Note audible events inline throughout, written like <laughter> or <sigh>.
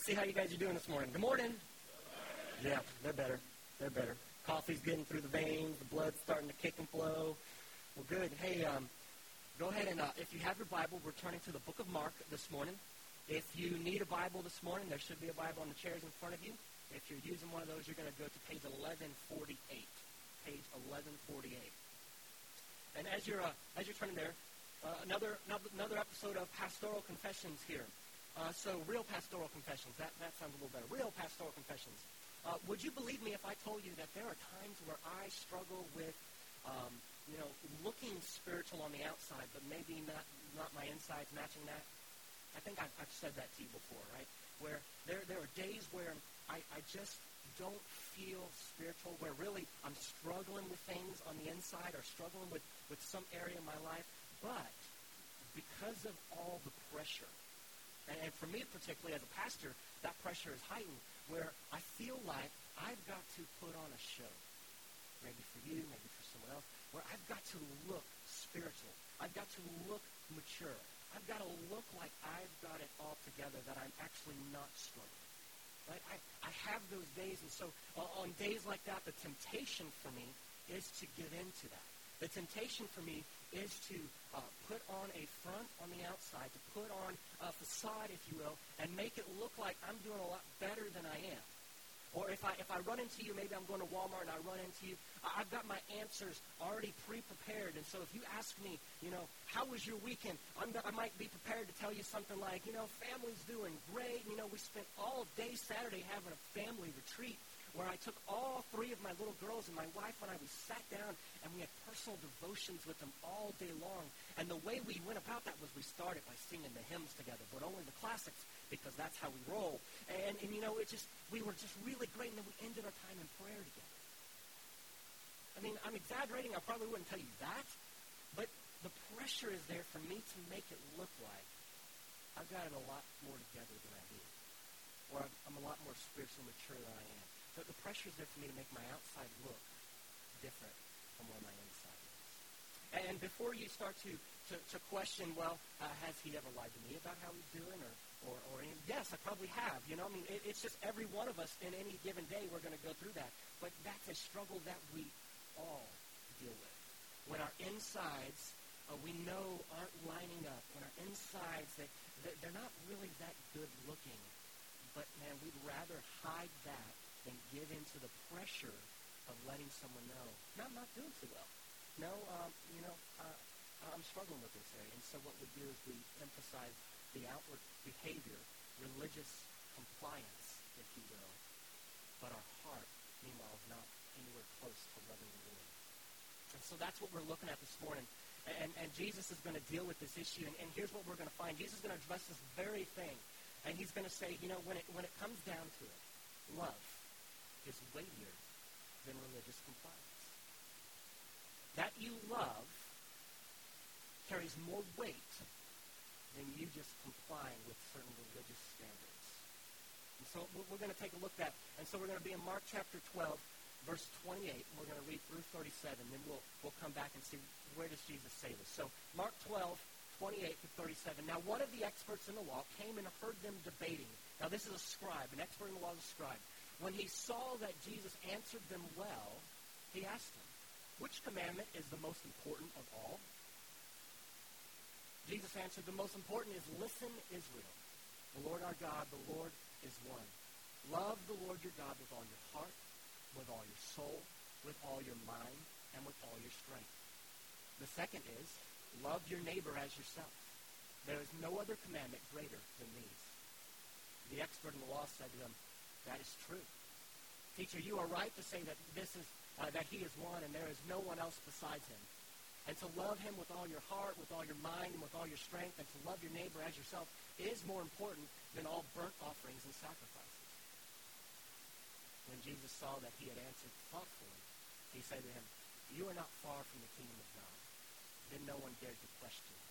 Let's see how you guys are doing this morning. Good morning. Yeah, they're better. They're better. Coffee's getting through the veins. The blood's starting to kick and flow. Well, good. Hey, um, go ahead and uh, if you have your Bible, we're turning to the book of Mark this morning. If you need a Bible this morning, there should be a Bible on the chairs in front of you. If you're using one of those, you're going to go to page 1148. Page 1148. And as you're uh, as you're turning there, uh, another another episode of Pastoral Confessions here. Uh, so real pastoral confessions. That that sounds a little better. Real pastoral confessions. Uh, would you believe me if I told you that there are times where I struggle with, um, you know, looking spiritual on the outside, but maybe not not my insides matching that? I think I've, I've said that to you before, right? Where there there are days where I, I just don't feel spiritual, where really I'm struggling with things on the inside or struggling with, with some area in my life, but because of all the pressure, and, and for me particularly as a pastor, that pressure is heightened, where I feel like I've got to put on a show. Maybe for you, maybe for someone else, where I've got to look spiritual. I've got to look mature. I've got to look like I've got it all together, that I'm actually not struggling. Right? I, I have those days, and so uh, on days like that, the temptation for me is to give into that. The temptation for me is to uh, put on a front on the outside, to put on a facade, if you will, and make it look like I'm doing a lot better than I am. Or if I, if I run into you, maybe I'm going to Walmart and I run into you, I've got my answers already pre-prepared. And so if you ask me, you know, how was your weekend? I'm, I might be prepared to tell you something like, you know, family's doing great. You know, we spent all day Saturday having a family retreat where I took all three of my little girls and my wife and I, we sat down and we had personal devotions with them all day long. And the way we went about that was we started by singing the hymns together, but only the classics because that's how we roll. And, and you know, it just, we were just really great. And then we ended our time in prayer together. I mean, I'm exaggerating. I probably wouldn't tell you that. But the pressure is there for me to make it look like I've got it a lot more together than I do. Or I'm a lot more spiritually mature than I am. But the pressure is there for me to make my outside look different from what my inside is. And before you start to, to, to question, well, uh, has he ever lied to me about how he's doing? Or, or, or yes, I probably have. You know, I mean, it, it's just every one of us in any given day, we're going to go through that. But that's a struggle that we all deal with. When our insides, uh, we know, aren't lining up, when our insides, they, they're not really that good looking, but man, we'd rather hide that than give in to the pressure of letting someone know, no, I'm not doing too well. No, um, you know, uh, I'm struggling with this area. And so what we do is we emphasize the outward behavior, religious compliance, if you will, but our heart, meanwhile, is not anywhere close to loving the Lord. And so that's what we're looking at this morning. And, and Jesus is going to deal with this issue. And, and here's what we're going to find. Jesus is going to address this very thing. And he's going to say, you know, when it, when it comes down to it, love is weightier than religious compliance. That you love carries more weight than you just complying with certain religious standards. And so we're going to take a look at that. And so we're going to be in Mark chapter 12, verse 28. We're going to read through 37. Then we'll, we'll come back and see where does Jesus say this. So Mark 12, 28 to 37. Now one of the experts in the law came and heard them debating. Now this is a scribe. An expert in the law is a scribe. When he saw that Jesus answered them well, he asked him, which commandment is the most important of all? Jesus answered, the most important is listen, Israel. The Lord our God, the Lord is one. Love the Lord your God with all your heart, with all your soul, with all your mind, and with all your strength. The second is, love your neighbor as yourself. There is no other commandment greater than these. The expert in the law said to him, that is true. Teacher, you are right to say that this is uh, that he is one and there is no one else besides him. And to love him with all your heart, with all your mind, and with all your strength, and to love your neighbor as yourself is more important than all burnt offerings and sacrifices. When Jesus saw that he had answered thoughtfully, he said to him, You are not far from the kingdom of God. Then no one dared to question him.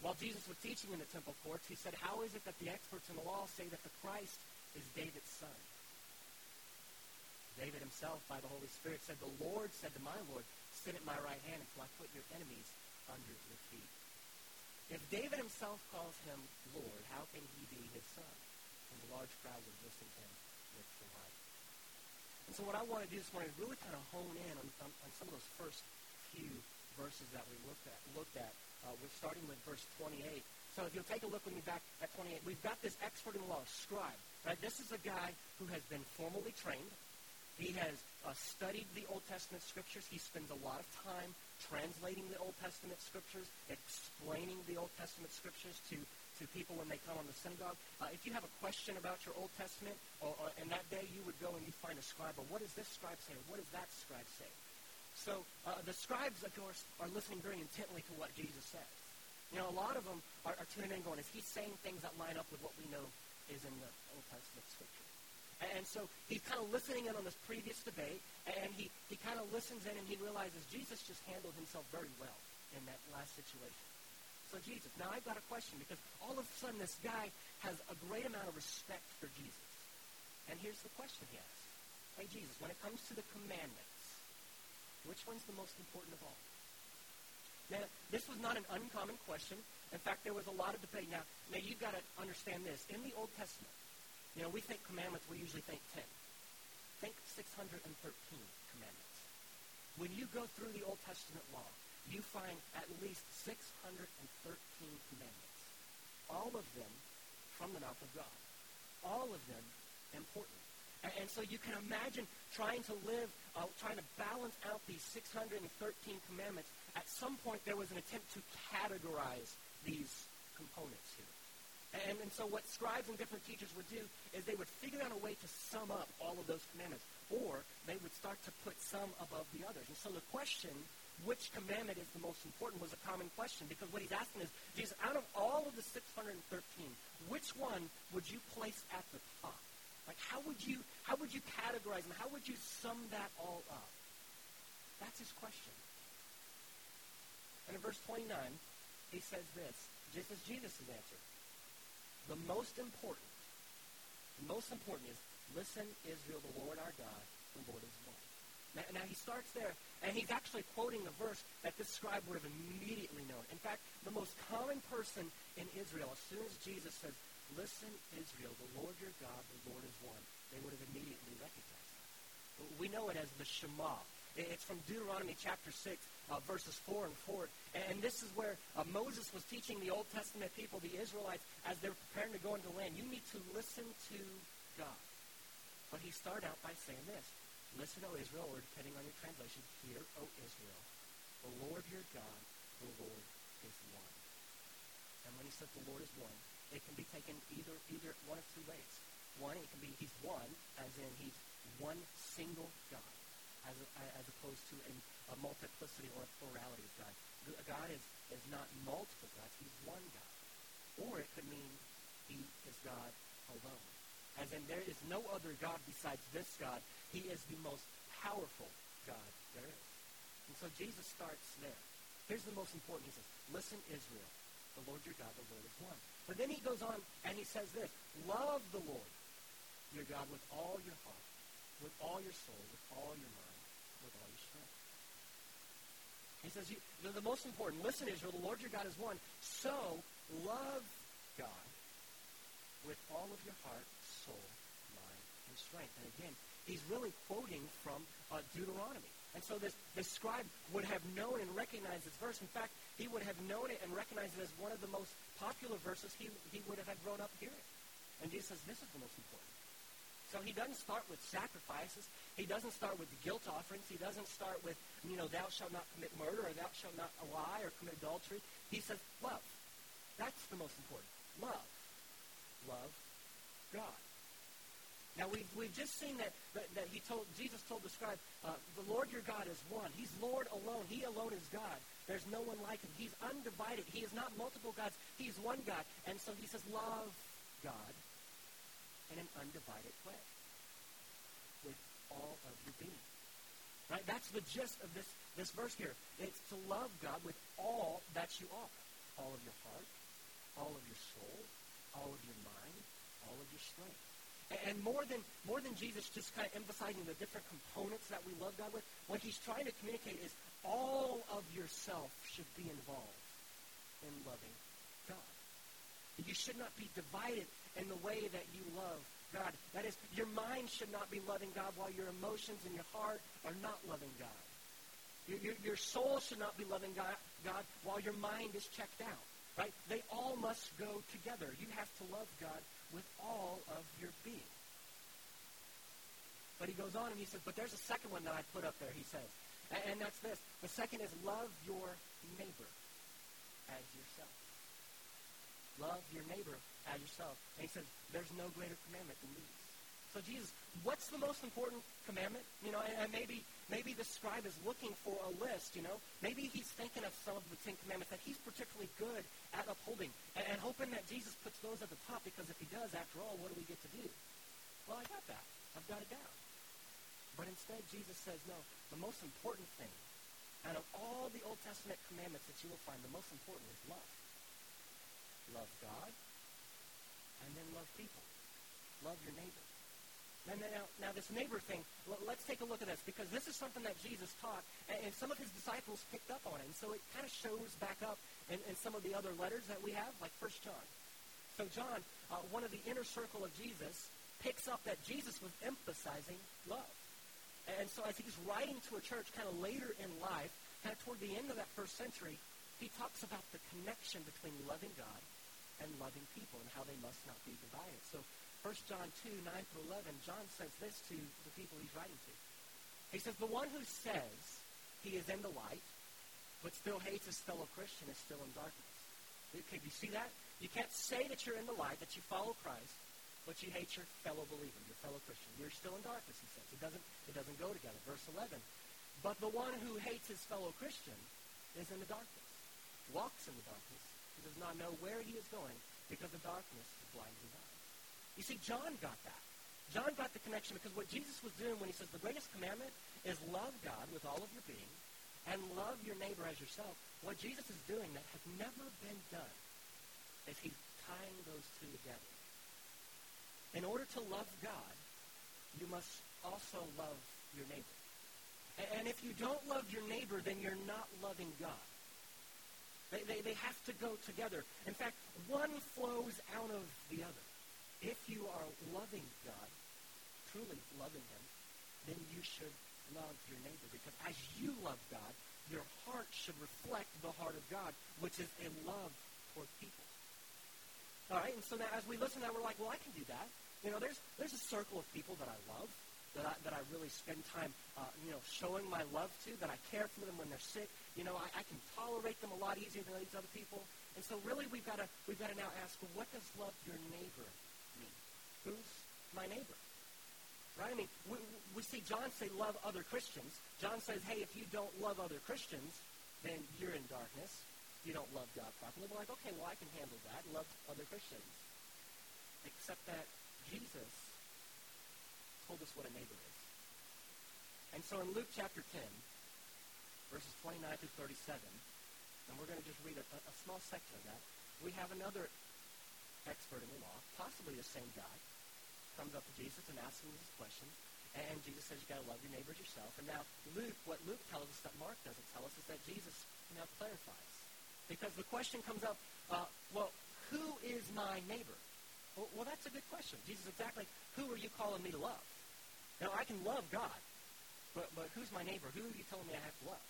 While Jesus was teaching in the temple courts, he said, How is it that the experts in the law say that the Christ is David's son. David himself, by the Holy Spirit, said, The Lord said to my Lord, Sit at my right hand until I put your enemies under your feet. If David himself calls him Lord, how can he be his son? And the large crowd would listen to him with delight. And so what I want to do this morning is really kind of hone in on, on, on some of those first few verses that we looked at. Looked at. Uh, we're starting with verse 28. So if you'll take a look with me back at 28, we've got this expert in the law, scribe. Right? This is a guy who has been formally trained. He has uh, studied the Old Testament scriptures. He spends a lot of time translating the Old Testament scriptures, explaining the Old Testament scriptures to, to people when they come on the synagogue. Uh, if you have a question about your Old Testament, or, or, and that day you would go and you find a scribe, or what does this scribe say, what does that scribe say? So uh, the scribes, of course, are listening very intently to what Jesus says. You know, a lot of them are, are tuning in going, is he saying things that line up with what we know is in the Old Testament scripture? And so he's kind of listening in on this previous debate, and he, he kind of listens in and he realizes Jesus just handled himself very well in that last situation. So Jesus, now I've got a question because all of a sudden this guy has a great amount of respect for Jesus. And here's the question he asks. Hey, Jesus, when it comes to the commandments, which one's the most important of all? Now, this was not an uncommon question. In fact, there was a lot of debate. Now, now you've got to understand this. In the Old Testament, you know, we think commandments, we usually think 10. Think 613 commandments. When you go through the Old Testament law, you find at least 613 commandments. All of them from the mouth of God. All of them important. And, so you can imagine trying to live, uh, trying to balance out these 613 commandments. At some point, there was an attempt to categorize these components here. And, and so what scribes and different teachers would do is they would figure out a way to sum up all of those commandments. Or they would start to put some above the others. And so the question, which commandment is the most important, was a common question. Because what he's asking is, Jesus, out of all of the 613, which one would you place at the top? Like how would you how would you categorize them? How would you sum that all up? That's his question. And in verse 29, he says this, just as Jesus' answer. The most important, the most important is, listen, Israel, the Lord our God, the Lord is one. Now, now, he starts there, and he's actually quoting a verse that this scribe would have immediately known. In fact, the most common person in Israel, as soon as Jesus says, listen, Israel, the Lord your God, the Lord is one, they would have immediately recognized that. We know it as the Shema. It's from Deuteronomy chapter 6, uh, verses 4 and 4. And this is where uh, Moses was teaching the Old Testament people, the Israelites, as they're preparing to go into the land. You need to listen to God. But he started out by saying this. Listen, O Israel, or depending on your translation, hear, O Israel, the Lord your God, the Lord is one. And when he says the Lord is one, it can be taken either either one of two ways. One, it can be he's one, as in he's one single God as, as opposed to a, a multiplicity or a plurality of God. God is, is not multiple gods. He's one God. Or it could mean he is God alone. As in there is no other God besides this God. He is the most powerful God there is. And so Jesus starts there. Here's the most important. He says, listen, Israel, the Lord your God, the Lord is one. But then he goes on and he says this, love the Lord your God with all your heart, with all your soul, with all your mind with all your strength. He says, you, the, the most important, listen, Israel, the Lord your God is one. So love God with all of your heart, soul, mind, and strength. And again, he's really quoting from uh, Deuteronomy. And so this, this scribe would have known and recognized this verse. In fact, he would have known it and recognized it as one of the most popular verses he, he would have had grown up hearing. And Jesus says, this is the most important. So he doesn't start with sacrifices. He doesn't start with guilt offerings. He doesn't start with, you know, thou shalt not commit murder or thou shalt not lie or commit adultery. He says love. That's the most important. Love. Love God. Now we've, we've just seen that, that, that he told Jesus told the scribe, uh, the Lord your God is one. He's Lord alone. He alone is God. There's no one like him. He's undivided. He is not multiple gods. He's one God. And so he says, love God in an undivided way with all of your being. Right? That's the gist of this, this verse here. It's to love God with all that you are. All of your heart, all of your soul, all of your mind, all of your strength. And more than, more than Jesus just kind of emphasizing the different components that we love God with, what he's trying to communicate is all of yourself should be involved in loving God. You should not be divided in the way that you love God. That is, your mind should not be loving God while your emotions and your heart are not loving God. Your, your, your soul should not be loving God, God while your mind is checked out. Right? They all must go together. You have to love God with all of your being. But he goes on and he says, but there's a second one that I put up there, he says. And, that's this. The second is love your neighbor as yourself. Love your neighbor as yourself. And he says, there's no greater commandment than these. So Jesus, what's the most important commandment? You know, and, and maybe maybe the scribe is looking for a list, you know. Maybe he's thinking of some of the Ten Commandments that he's particularly good at upholding and, and hoping that Jesus puts those at the top because if he does, after all, what do we get to do? Well, I got that. I've got it down. But instead, Jesus says, no, the most important thing out of all the Old Testament commandments that you will find, the most important is love. Love God, and then love people. Love your neighbor. Now, now, now, this neighbor thing, let's take a look at this because this is something that Jesus taught, and, some of his disciples picked up on it. And so it kind of shows back up in, in some of the other letters that we have, like First John. So John, uh, one of the inner circle of Jesus, picks up that Jesus was emphasizing love. And so as he's writing to a church kind of later in life, kind of toward the end of that first century, he talks about the connection between loving God and loving people and how they must not be divided. So 1 John 2, 9 through 11, John says this to the people he's writing to. He says, the one who says he is in the light, but still hates his fellow Christian is still in darkness. Okay, you see that? You can't say that you're in the light, that you follow Christ, but you hate your fellow believer, your fellow Christian. You're still in darkness, he says. It doesn't, it doesn't go together. Verse 11. But the one who hates his fellow Christian is in the darkness, walks in the darkness. He does not know where he is going because the darkness blinds his eyes. You see, John got that. John got the connection because what Jesus was doing when he says the greatest commandment is love God with all of your being and love your neighbor as yourself. What Jesus is doing that has never been done is he's tying those two together. In order to love God, you must also love your neighbor. And if you don't love your neighbor, then you're not loving God. They, they, they have to go together. In fact, one flows out of the other. If you are loving God, truly loving him, then you should love your neighbor. Because as you love God, your heart should reflect the heart of God, which is a love toward people. All right, and so now as we listen to that, we're like, well, I can do that. You know, there's, there's a circle of people that I love, that I, that I really spend time, uh, you know, showing my love to, that I care for them when they're sick. You know, I, I can tolerate them a lot easier than these other people. And so really we've got to, we've got to now ask, well, what does love your neighbor mean? Who's my neighbor? Right? I mean, we, we see John say love other Christians. John says, hey, if you don't love other Christians, then you're in darkness. You don't love God properly. We're like, okay, well, I can handle that. Love other Christians. Except that Jesus told us what a neighbor is. And so in Luke chapter 10, verses 29 to 37, and we're going to just read a, a small section of that, we have another expert in the law, possibly the same guy, comes up to Jesus and asks him this question. And Jesus says you got to love your neighbors yourself. And now Luke, what Luke tells us that Mark doesn't tell us is that Jesus now clarifies. Because the question comes up, uh, well, who is my neighbor? Well, that's a good question. Jesus, exactly who are you calling me to love? Now, I can love God, but, but who's my neighbor? Who are you telling me I have to love?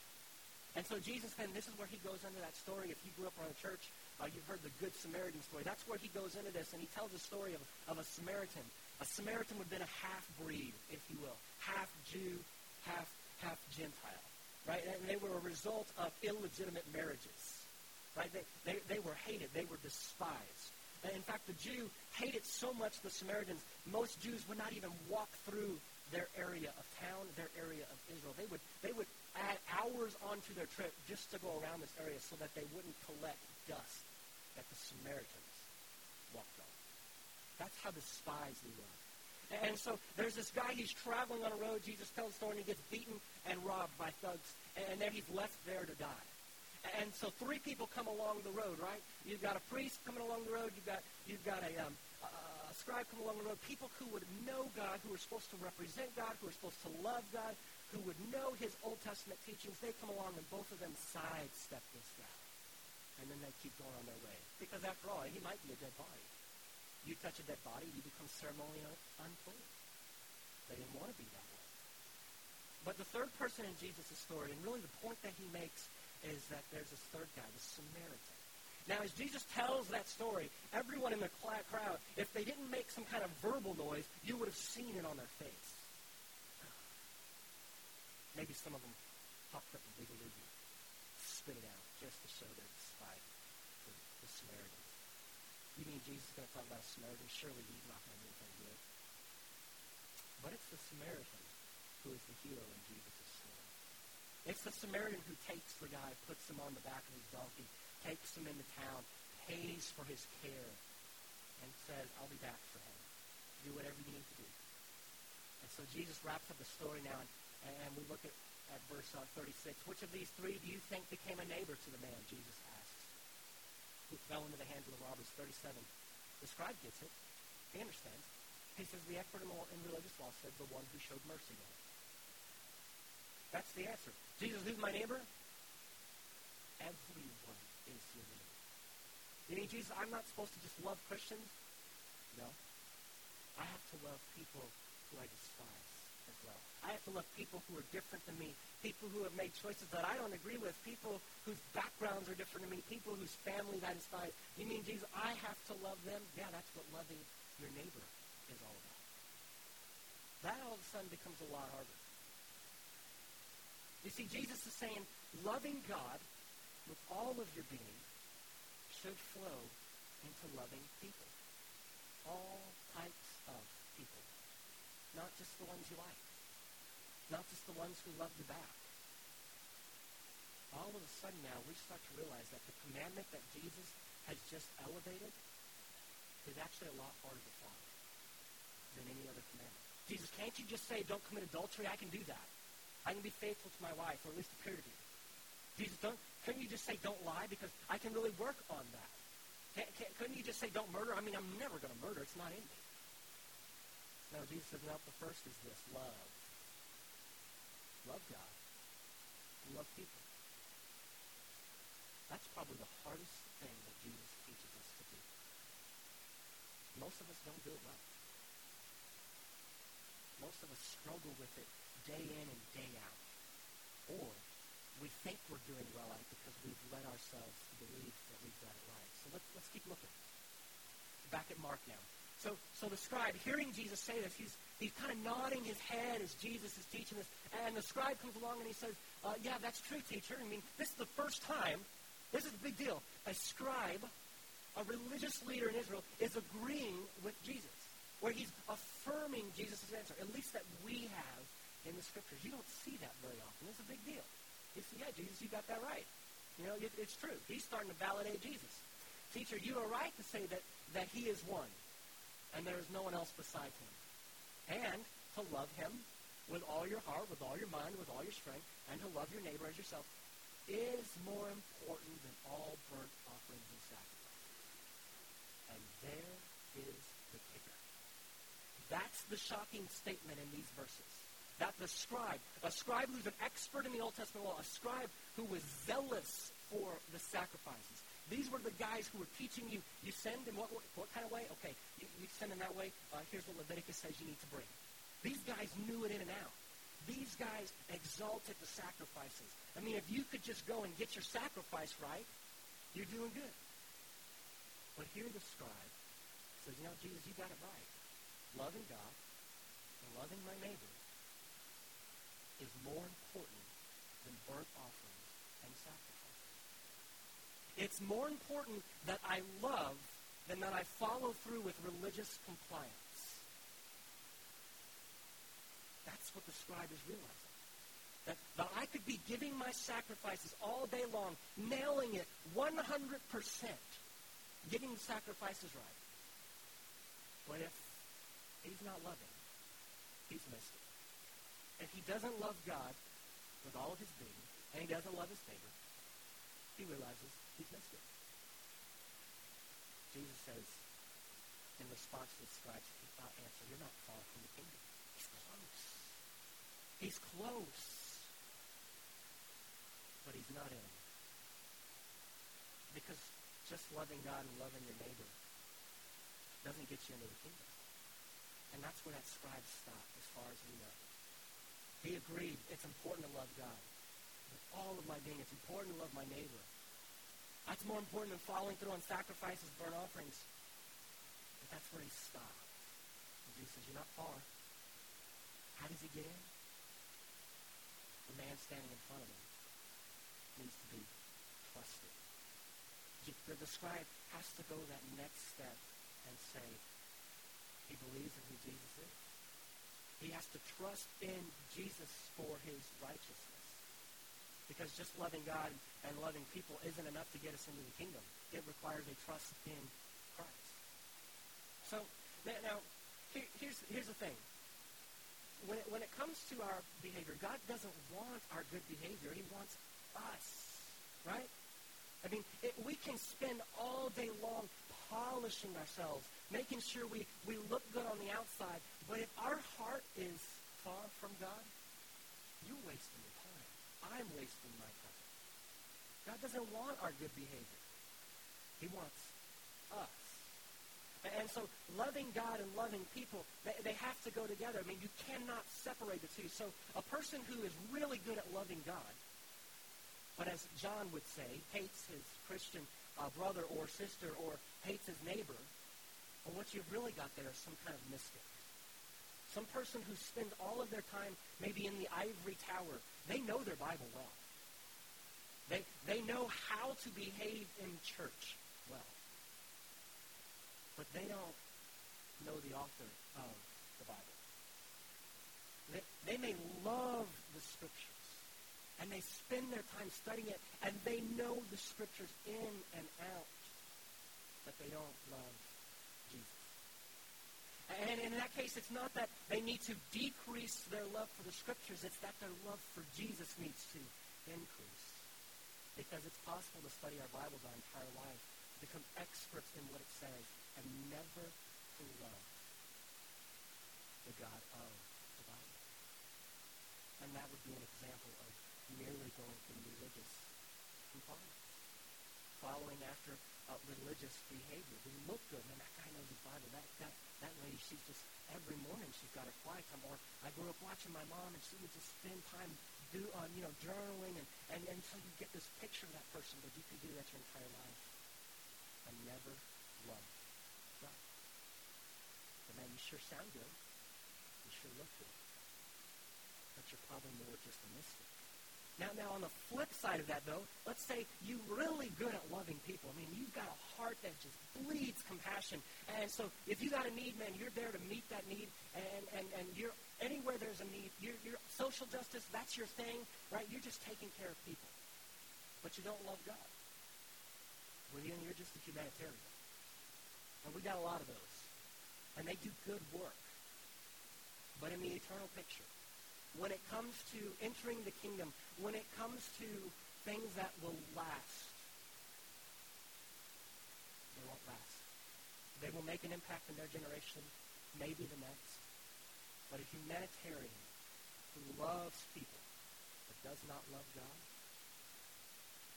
And so Jesus then, this is where he goes into that story. If you grew up around a church, uh, you've heard the Good Samaritan story. That's where he goes into this, and he tells a story of, of a Samaritan. A Samaritan would have been a half-breed, if you will. Half Jew, half, half Gentile. Right? And they were a result of illegitimate marriages. Right? They, they, they were hated. They were despised. In fact, the Jew hated so much the Samaritans, most Jews would not even walk through their area of town, their area of Israel. They would, they would add hours onto their trip just to go around this area so that they wouldn't collect dust that the Samaritans walked on. That's how despised they were. And so there's this guy, he's traveling on a road, Jesus tells the story, and he gets beaten and robbed by thugs, and then he's left there to die. And so three people come along the road, right? You've got a priest coming along the road. You've got, you've got a, um, a scribe coming along the road. People who would know God, who are supposed to represent God, who are supposed to love God, who would know his Old Testament teachings. They come along and both of them sidestep this guy. And then they keep going on their way. Because after all, he might be a dead body. You touch a dead body, you become ceremonially unclean. They didn't want to be that way. But the third person in Jesus' story, and really the point that he makes, is that there's this third guy, the Samaritan. Now, as Jesus tells that story, everyone in the crowd, if they didn't make some kind of verbal noise, you would have seen it on their face. Maybe some of them popped up a big loogie, spit it out just to show their despite for the Samaritans. You mean Jesus is going to talk about a Samaritan? Surely he's not going to do anything good. But it's the Samaritan who is the hero in Jesus'. It's the Samaritan who takes the guy, puts him on the back of his donkey, takes him into town, pays for his care, and says, I'll be back for him. Do whatever you need to do. And so Jesus wraps up the story now, and, and we look at, at verse uh, 36. Which of these three do you think became a neighbor to the man, Jesus asks, who fell into the hands of the robbers? 37. The scribe gets it. He understands. He says, the expert in, in religious law said the one who showed mercy to him. That's the answer. Jesus, who's my neighbor? Everyone is your neighbor. You mean, Jesus, I'm not supposed to just love Christians? No. I have to love people who I despise as well. I have to love people who are different than me, people who have made choices that I don't agree with, people whose backgrounds are different than me, people whose families I despise. You mean, Jesus, I have to love them? Yeah, that's what loving your neighbor is all about. That all of a sudden becomes a lot harder. You see, Jesus is saying loving God with all of your being should flow into loving people. All types of people. Not just the ones you like. Not just the ones who love you back. All of a sudden now, we start to realize that the commandment that Jesus has just elevated is actually a lot harder to follow than any other commandment. Jesus, can't you just say, don't commit adultery? I can do that. I can be faithful to my wife, or at least appear to be. Jesus, don't, couldn't you just say don't lie? Because I can really work on that. Can't, can't, couldn't you just say don't murder? I mean, I'm never going to murder. It's not in me. No, Jesus says, no, the first is this, love. Love God. Love people. That's probably the hardest thing that Jesus teaches us to do. Most of us don't do it well. Most of us struggle with it day in and day out. Or we think we're doing well at it because we've led ourselves to believe that we've got it right. So let's, let's keep looking. Back at Mark now. So, so the scribe, hearing Jesus say this, he's, he's kind of nodding his head as Jesus is teaching this. And the scribe comes along and he says, uh, yeah, that's true, teacher. I mean, this is the first time, this is a big deal. A scribe, a religious leader in Israel, is agreeing with Jesus, where he's affirming Jesus' answer, at least that we have in the scriptures. You don't see that very often. It's a big deal. You see, yeah, Jesus, you got that right. You know, it, it's true. He's starting to validate Jesus. Teacher, you are right to say that, that he is one, and there is no one else besides him. And to love him with all your heart, with all your mind, with all your strength, and to love your neighbor as yourself is more important than all burnt offerings and sacrifices. And there is the kicker. That's the shocking statement in these verses that the scribe, a scribe who's an expert in the Old Testament law, a scribe who was zealous for the sacrifices. These were the guys who were teaching you. You send in what, what kind of way? Okay, you, you send in that way. Uh, here's what Leviticus says you need to bring. These guys knew it in and out. These guys exalted the sacrifices. I mean, if you could just go and get your sacrifice right, you're doing good. But here the scribe says, you know, Jesus, you got it right. Loving God and loving my neighbor is more important than burnt offerings and sacrifices. It's more important that I love than that I follow through with religious compliance. That's what the scribe is realizing. That, that I could be giving my sacrifices all day long, nailing it 100%, getting the sacrifices right. But if he's not loving, he's missed it. If he doesn't love God with all of his being, and he doesn't love his neighbor, he realizes he's missed it. Jesus says, in response to the scribe's answer, you're not far from the kingdom. He's close. He's close. But he's not in. Because just loving God and loving your neighbor doesn't get you into the kingdom. And that's where that scribe stopped, as far as we know. He agreed it's important to love God. With all of my being, it's important to love my neighbor. That's more important than following through on sacrifices, burnt offerings. But that's where he stopped. Jesus says, You're not far. How does he get in? The man standing in front of him needs to be trusted. The, the scribe has to go that next step and say, he believes in who Jesus is. He has to trust in Jesus for his righteousness. Because just loving God and loving people isn't enough to get us into the kingdom. It requires a trust in Christ. So, now, here, here's, here's the thing. When it, when it comes to our behavior, God doesn't want our good behavior. He wants us, right? I mean, it, we can spend all day long polishing ourselves, making sure we, we look good on the outside. But if our heart is far from God, you're wasting your time. I'm wasting my time. God doesn't want our good behavior. He wants us. And so loving God and loving people, they, they have to go together. I mean, you cannot separate the two. So a person who is really good at loving God, but as John would say, hates his Christian uh, brother or sister or hates his neighbor, well, what you've really got there is some kind of mystic. Some person who spends all of their time maybe in the ivory tower. They know their Bible well. They, they know how to behave in church well. But they don't know the author of the Bible. They, they may love the Scriptures, and they spend their time studying it, and they know the Scriptures in and out, but they don't love. And in that case, it's not that they need to decrease their love for the Scriptures, it's that their love for Jesus needs to increase. Because it's possible to study our Bibles our entire life, become experts in what it says, and never to love the God of the Bible. And that would be an example of merely going through religious compliance, following after uh, religious behavior. We look good, man. That guy knows the Bible. That that that lady, she's just every morning she's got her quiet time. Or I grew up watching my mom, and she would just spend time do uh, you know journaling, and and until you get this picture of that person, but you can do that your entire life and never love God. But man, you sure sound good. You sure look good. But you're probably more just a mystic. Now, now on the flip side of that, though, let's say you're really good at loving people. I mean, you've got a heart that just bleeds compassion. And so if you got a need, man, you're there to meet that need. And, and, and you're anywhere there's a need, you're, you're social justice, that's your thing, right? You're just taking care of people. But you don't love God. Well, you, you're just a humanitarian. And we got a lot of those. And they do good work. But in the eternal picture, when it comes to entering the kingdom, when it comes to things that will last, they won't last. They will make an impact in their generation, maybe the next. But a humanitarian who loves people but does not love God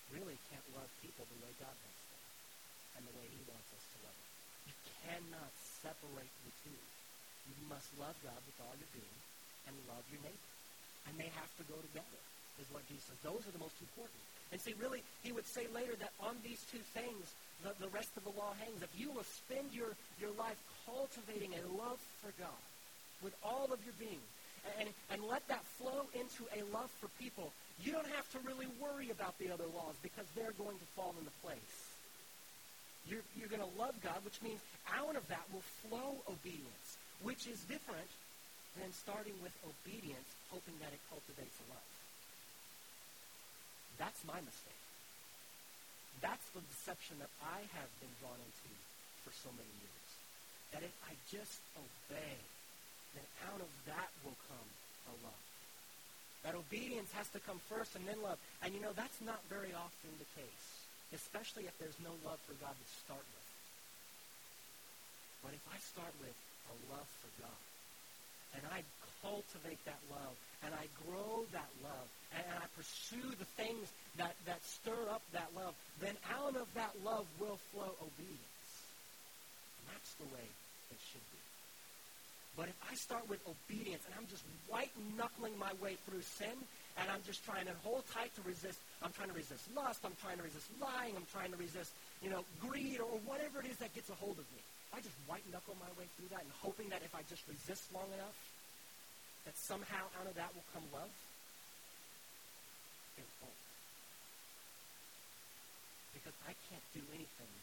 really can't love people the way God wants them and the way he wants us to love them. You cannot separate the two. You must love God with all your being and love your neighbor. And they have to go together, is what Jesus says. Those are the most important. And see, really, he would say later that on these two things, the, the rest of the law hangs. If you will spend your, your life cultivating a love for God with all of your being, and, and let that flow into a love for people, you don't have to really worry about the other laws because they're going to fall into place. You're, you're going to love God, which means out of that will flow obedience, which is different than starting with obedience, hoping that it cultivates love. That's my mistake. That's the deception that I have been drawn into for so many years. That if I just obey, then out of that will come a love. That obedience has to come first and then love. And you know, that's not very often the case, especially if there's no love for God to start with. But if I start with a love for God, and I cultivate that love, and I grow that love, and I pursue the things that, that stir up that love, then out of that love will flow obedience. That's the way it should be. But if I start with obedience and I'm just white knuckling my way through sin and I'm just trying to hold tight to resist, I'm trying to resist lust, I'm trying to resist lying, I'm trying to resist, you know, greed or whatever it is that gets a hold of me. I just white knuckle my way through that and hoping that if I just resist long enough, that somehow out of that will come love. It won't. Because I can't do anything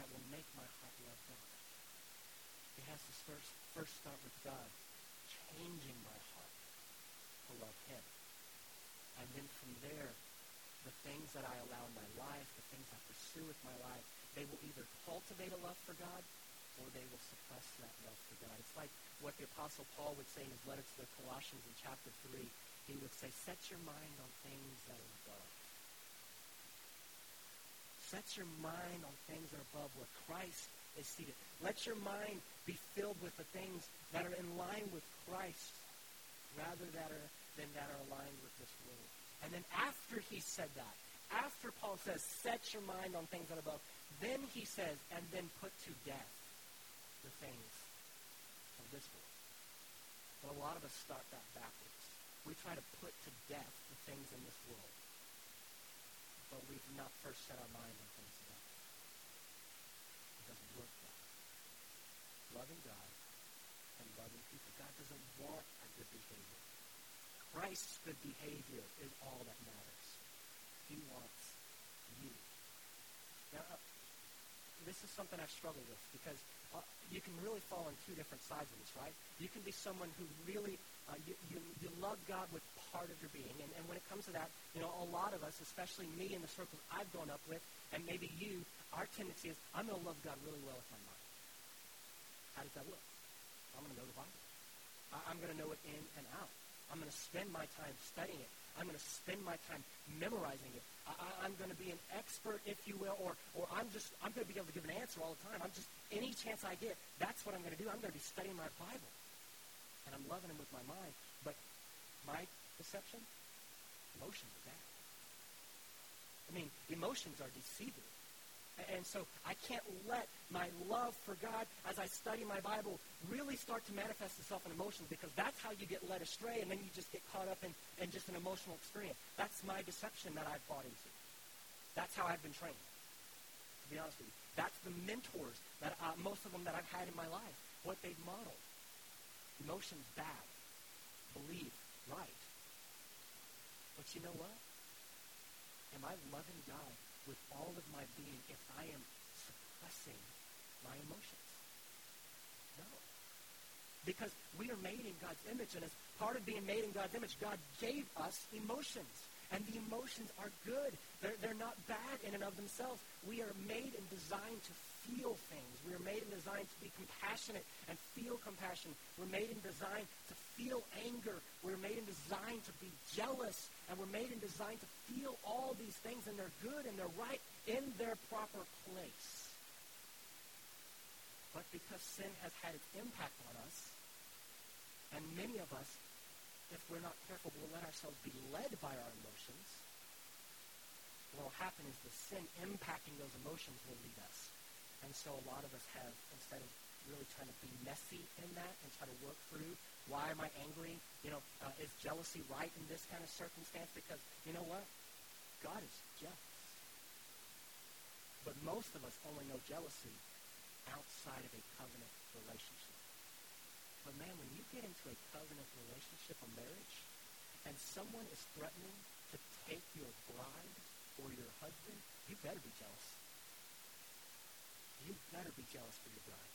that will make my heart love God. It has to first, first start with God changing my heart to love Him. And then from there, the things that I allow in my life, the things I pursue with my life, they will either cultivate a love for God or they will suppress that love for God. It's like what the Apostle Paul would say in his letter to the Colossians in chapter 3. He would say, set your mind on things that are above. Set your mind on things that are above where Christ is seated. Let your mind be filled with the things that are in line with Christ rather that are, than that are aligned with this world. And then after he said that, after Paul says, set your mind on things that are above, then he says, and then put to death the things of this world. But a lot of us start that backwards. We try to put to death the things in this world. But we've not first set our mind on things above. It doesn't work that way. Loving God and loving people. God doesn't want our good behavior. Christ's good behavior is all that matters. He wants you. Now, this is something I've struggled with because uh, you can really fall on two different sides of this, right? You can be someone who really, uh, you, you, you love God with part of your being. And, and when it comes to that, you know, a lot of us, especially me in the circles I've grown up with, and maybe you, our tendency is, I'm going to love God really well with my mind. How does that look? I'm going to know the Bible. I, I'm going to know it in and out. I'm going to spend my time studying it. I'm going to spend my time memorizing it. I, am going to be an expert, if you will, or, or I'm just, I'm going to be able to give an answer all the time. I'm just, any chance I get, that's what I'm going to do. I'm going to be studying my Bible. And I'm loving him with my mind. But my perception, emotions are bad. I mean, emotions are deceiving. And so I can't let my love for God as I study my Bible really start to manifest itself in emotions because that's how you get led astray and then you just get caught up in, in just an emotional experience. That's my deception that I've bought into. That's how I've been trained, to be honest with you. That's the mentors that uh, most of them that I've had in my life, what they've modeled. Emotions bad. Believe right. But you know what? Am I loving God with all of my being if I am suppressing my emotions? No. Because we are made in God's image, and as part of being made in God's image, God gave us emotions. And the emotions are good. They're, they're not bad in and of themselves. We are made and designed to feel things. We are made and designed to be compassionate and feel compassion. We're made and designed to feel anger. We're made and designed to be jealous. And we're made and designed to feel all these things, and they're good and they're right in their proper place. But because sin has had its impact on us, and many of us, if we're not careful, will let ourselves be led by our emotions, what will happen is the sin impacting those emotions will lead us. And so a lot of us have, instead of really trying to be messy in that and try to work through why am I angry? You know, uh, is jealousy right in this kind of circumstance? Because you know what? God is jealous. But most of us only know jealousy outside of a covenant relationship. But man, when you get into a covenant relationship, a marriage, and someone is threatening to take your bride or your husband, you better be jealous. You better be jealous for your bride,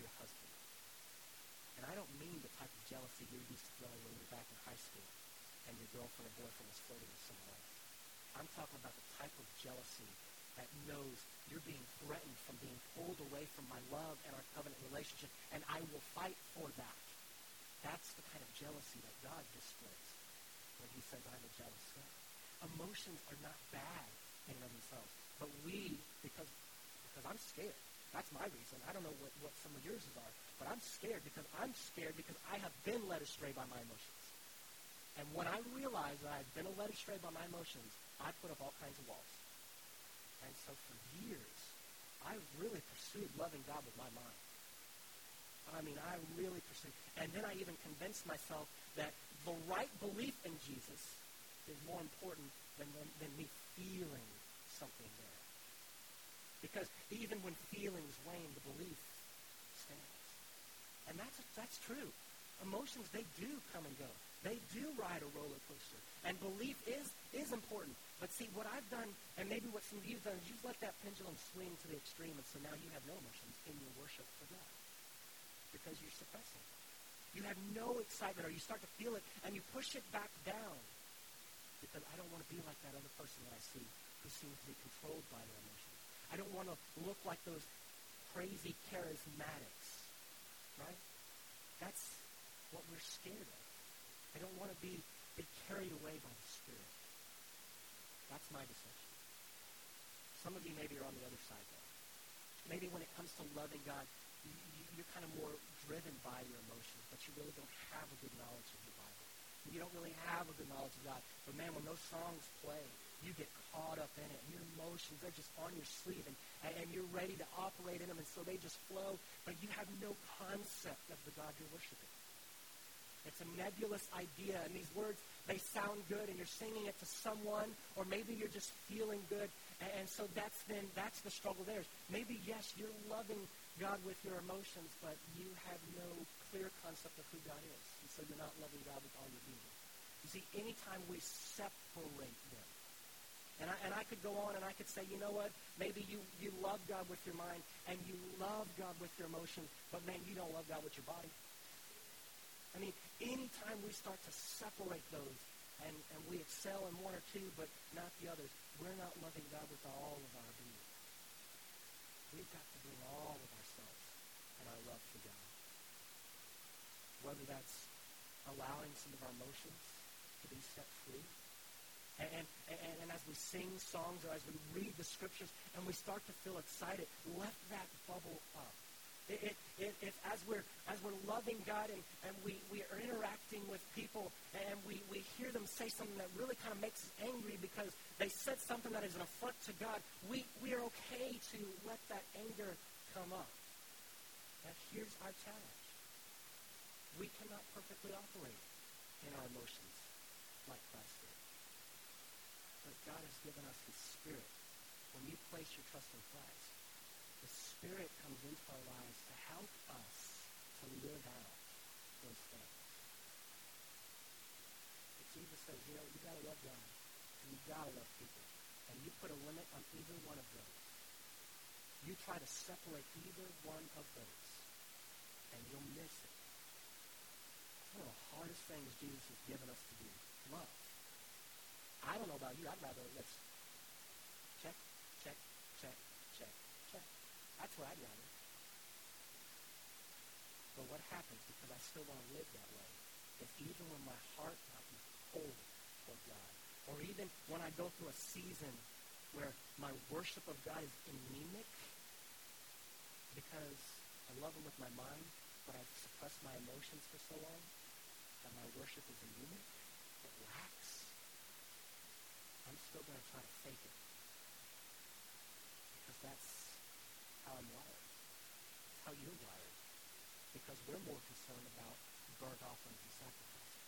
your husband. And I don't mean the type of jealousy you're used to feeling when you're back in high school and your girlfriend or boyfriend is flirting with someone else. I'm talking about the type of jealousy that knows you're being threatened from being pulled away from my love and our covenant relationship, and I will fight for that. That's the kind of jealousy that God displays when he says, I'm a jealous God. Emotions are not bad in and of themselves, but we, because, because I'm scared, that's my reason. I don't know what, what some of yours are, but I'm scared because I'm scared because I have been led astray by my emotions. And when I realize that I've been led astray by my emotions, I put up all kinds of walls. And so for years, I really pursued loving God with my mind. I mean, I really pursued. And then I even convinced myself that the right belief in Jesus is more important than, than, than me feeling something there. Because even when feelings wane, the belief stands. And that's, that's true. Emotions, they do come and go. They do ride a roller coaster. And belief is, is important. But see, what I've done, and maybe what some of you have done, is you've let that pendulum swing to the extreme, and so now you have no emotions in your worship for God. Because you're suppressing. You have no excitement, or you start to feel it, and you push it back down. Because I don't want to be like that other person that I see who seems to be controlled by their emotions. I don't want to look like those crazy charismatics. Right? That's what we're scared of. I don't want to be, be carried away by the Spirit. That's my deception. Some of you maybe are on the other side, though. Maybe when it comes to loving God, you, you're kind of more driven by your emotions, but you really don't have a good knowledge of your Bible. You don't really have a good knowledge of God. But man, when those songs play, you get caught up in it. And your emotions, they're just on your sleeve, and, and you're ready to operate in them, and so they just flow, but you have no concept of the God you're worshiping. It's a nebulous idea, and these words, they sound good, and you're singing it to someone, or maybe you're just feeling good, and, and so that's then, that's the struggle there. Maybe, yes, you're loving God with your emotions, but you have no clear concept of who God is, and so you're not loving God with all your being. You see, anytime we separate them, and I, and I could go on and I could say, you know what? Maybe you, you love God with your mind and you love God with your emotion, but man, you don't love God with your body. I mean, anytime we start to separate those and, and we excel in one or two but not the others, we're not loving God with all of our being. We've got to bring all of ourselves and our love to God. Whether that's allowing some of our emotions to be set free. And, and, and, as we sing songs or as we read the scriptures and we start to feel excited, let that bubble up. It, it, it, as, we're, as we're loving God and, and we, we are interacting with people and we, we hear them say something that really kind of makes us angry because they said something that is an affront to God, we, we are okay to let that anger come up. And here's our challenge. We cannot perfectly operate in our emotions like Christ. But God has given us his spirit. When you place your trust in Christ, the Spirit comes into our lives to help us to live out those things. But Jesus says, you know, you got to love God, and you got to love people. And you put a limit on either one of those. You try to separate either one of those, and you'll miss it. One of the hardest things Jesus has given us to do. Love. I don't know about you. I'd rather let's check, check, check, check, check. That's what I'd rather. But what happens, because I still want to live that way, is even when my heart not be cold toward God, or even when I go through a season where my worship of God is anemic, because I love him with my mind, but I've suppressed my emotions for so long, that my worship is anemic, it lacks, I'm still going to try to fake it. Because that's how I'm wired. That's how you're wired. Because we're more concerned about burnt offerings and sacrifices.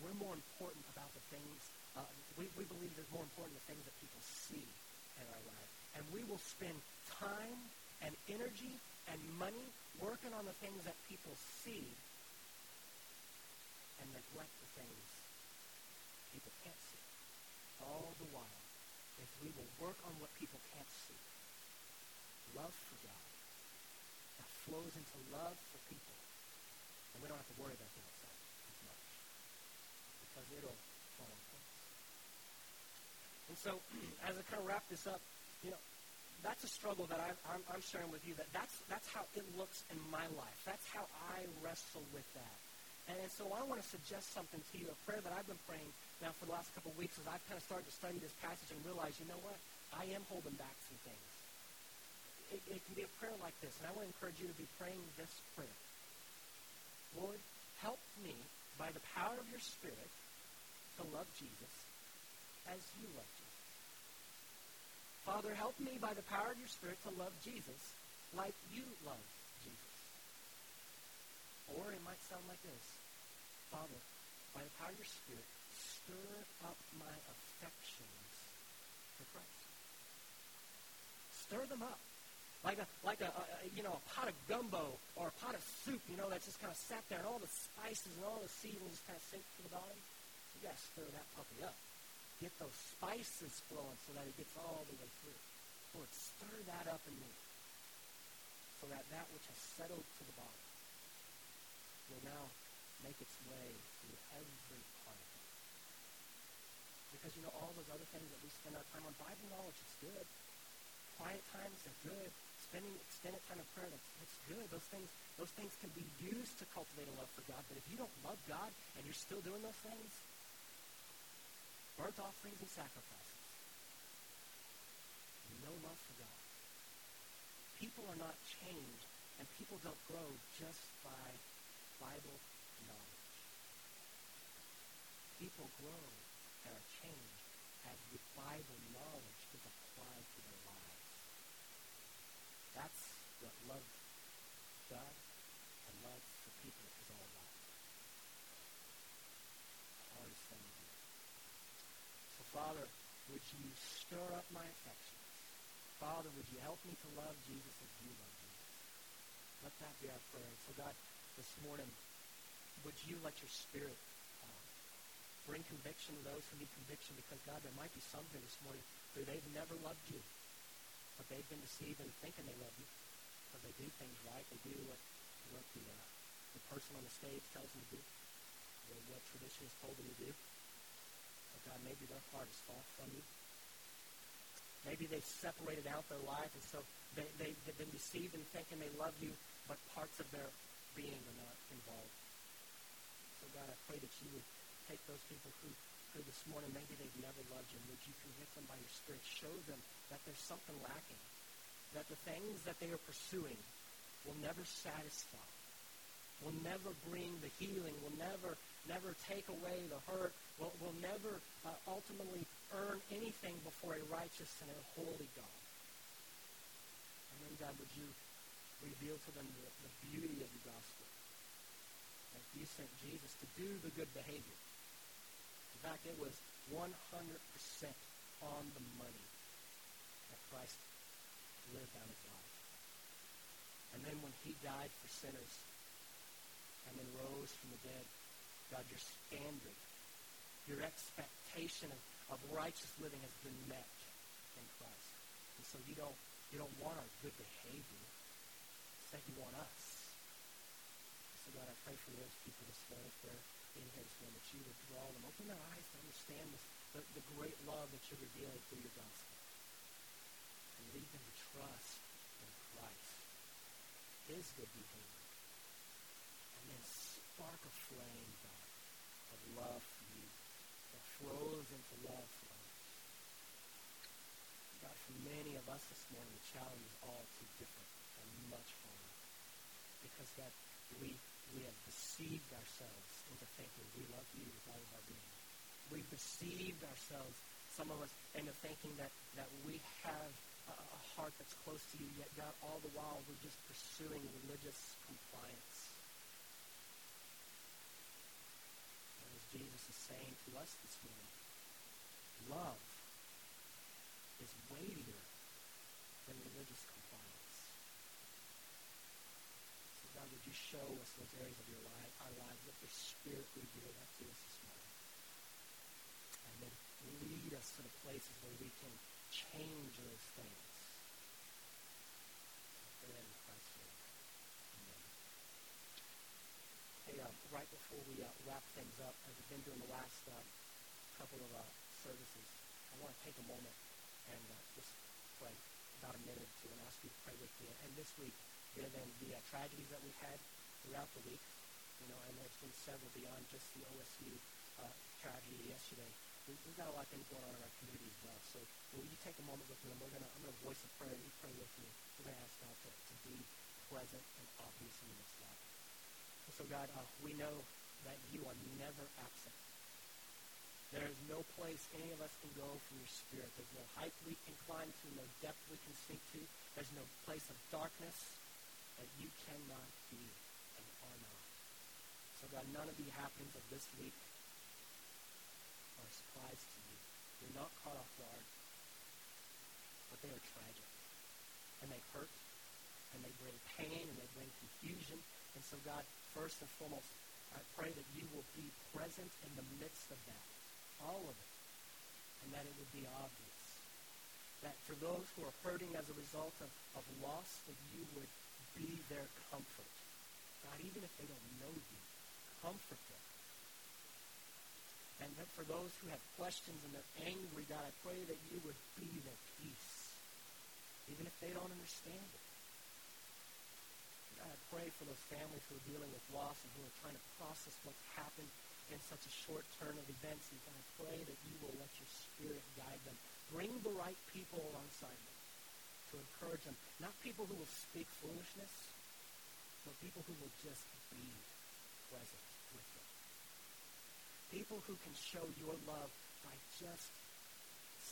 We're more important about the things, uh, we, we believe it's more important the things that people see in our life. And we will spend time and energy and money working on the things that people see and neglect the things people can't. All the while, if we will work on what people can't see, love for God, that flows into love for people, and we don't have to worry about the outside as much because it'll fall in place. And so, <clears throat> as I kind of wrap this up, you know, that's a struggle that I, I'm, I'm sharing with you. That that's that's how it looks in my life. That's how I wrestle with that. And, so I want to suggest something to you, a prayer that I've been praying now for the last couple of weeks as I've kind of started to study this passage and realize, you know what? I am holding back some things. It, it can be a prayer like this, and I want to encourage you to be praying this prayer. Lord, help me by the power of your Spirit to love Jesus as you love Jesus. Father, help me by the power of your Spirit to love Jesus like you love. Or it might sound like this Father, by the power of your Spirit, stir up my affections for Christ. Stir them up. Like a like a, a, you know a pot of gumbo or a pot of soup, you know, that's just kind of sat there and all the spices and all the seasonings kind of sink to the bottom. You got to stir that puppy up. Get those spices flowing so that it gets all the way through. Lord, stir that up in me so that that which has settled to the bottom will now make its way through every part of it. Because, you know, all those other things that we spend our time on, Bible knowledge is good. Quiet times are good. Spending extended time in prayer, that's, that's good. Those things, those things can be used to cultivate a love for God. But if you don't love God and you're still doing those things, burnt offerings and sacrifices, no love for God. People are not changed, and people don't grow just by Bible knowledge. People grow and are changed as the Bible knowledge is applied to their lives. That's what love God and love for people is all about. Hardest thing to do. So, Father, would you stir up my affections? Father, would you help me to love Jesus as you love Jesus? Let that be our prayer. So, God, this morning, would you let your Spirit uh, bring conviction to those who need conviction? Because, God, there might be some here this morning who they've never loved you, but they've been deceived into thinking they love you. Because they do things right. They do what, what the, uh, the person on the stage tells them to do, or what tradition has told them to do. But, God, maybe their heart is far from you. Maybe they've separated out their life, and so they, they, they've been deceived in thinking they love you, but parts of their being are not involved. So, God, I pray that you would take those people who, who this morning maybe they've never loved you, would you convict them by your Spirit? Show them that there's something lacking, that the things that they are pursuing will never satisfy, will never bring the healing, will never, never take away the hurt, will, will never uh, ultimately earn anything before a righteous and a holy God. And then, God, would you reveal to them the, the beauty of the gospel? That you sent Jesus to do the good behavior. In fact, it was 100% on the money that Christ lived out his life. And then when he died for sinners and then rose from the dead, God, your standard, your expectation of, of righteous living has been met in Christ. And so you don't, you don't want our good behavior. Instead, you want us. So, God, I pray for those people this morning, if they're in here this morning, that you would draw them, open their eyes to understand this, the, the great love that you're revealing through your gospel. And lead them to trust in Christ, his good behavior. And then spark a flame, God, of love for you that flows into love for others. God, for many of us this morning, the challenge is all too different. Because, God, we, we have deceived ourselves into thinking we love you with all of our being. We've deceived ourselves, some of us, into thinking that, that we have a, a heart that's close to you, yet, God, all the while we're just pursuing religious compliance. And as Jesus is saying to us this morning, love is weightier than religious compliance. So God, would you show us those areas of your life, our lives, let your Spirit reveal that to us this morning. And then lead us to the places where we can change those things. Hey, uh, right before we uh, wrap things up, as we've been doing the last uh, couple of uh, services, I want to take a moment and uh, just pray about a minute or two and ask you to pray with me. And this week, given the uh, tragedies that we've had throughout the week, you know, and there's been several beyond just the OSU uh, tragedy yesterday. We, we've got a lot of things going on in our community as well. So will you take a moment with me? And we're gonna, I'm going to voice a prayer. You pray with me. We're going to ask God to, to be present and obvious in of that. And so, God, uh, we know that you are never absent. There is no place any of us can go from your spirit. There's no height we can climb to, no depth we can sink to. There's no place of darkness that you cannot be and are not. God, none of the happenings of this week are a surprise to you. You're not caught off guard. But they are tragic. And they hurt. And they bring pain and they bring confusion. And so God, first and foremost, I pray that you will be present in the midst of that all of it, and that it would be obvious. That for those who are hurting as a result of, of loss, that you would be their comfort. God, even if they don't know you, comfort them. And that for those who have questions and they're angry, God, I pray that you would be their peace, even if they don't understand it. God, I pray for those families who are dealing with loss and who are trying to process what's happened in such a short turn of events. And I pray that you will let your spirit guide them. Bring the right people alongside them to encourage them. Not people who will speak foolishness, but people who will just be present. People who can show your love by just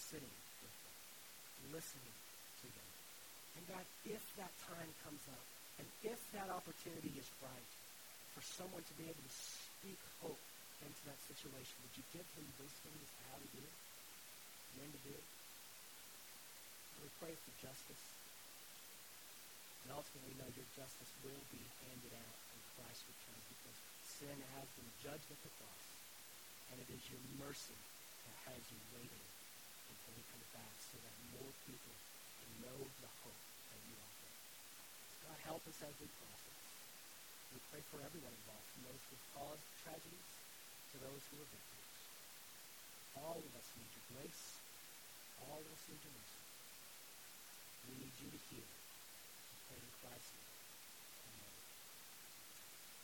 sitting with them, listening to them. And God, if that time comes up, and if that opportunity is right for someone to be able to speak hope into that situation? Would you give him wisdom as to how to do it? When to do it? we pray for justice. And ultimately, we know your justice will be handed out in Christ's return because sin has been judged at the cross. And it is your mercy that has you waiting until he comes back so that more people can know the hope that you offer. God, help us as we process. We pray for everyone involved, from those who have caused tragedies to those who are victims. All of us need your grace. All of us need your mercy. We need you to heal. We pray in Christ's name.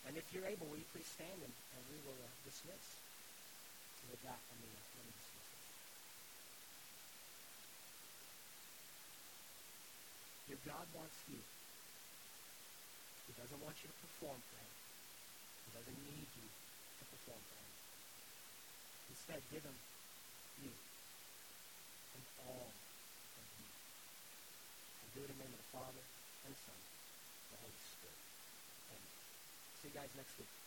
And if you're able, will you please stand and, and we will uh, dismiss. With that, me, uh, let me dismiss. Your God wants you. He doesn't want you to perform for him. He doesn't need you to perform for him. Instead, give him you and all of you. And do it in the name of the Father and Son and the Holy Spirit. Amen. See you guys next week.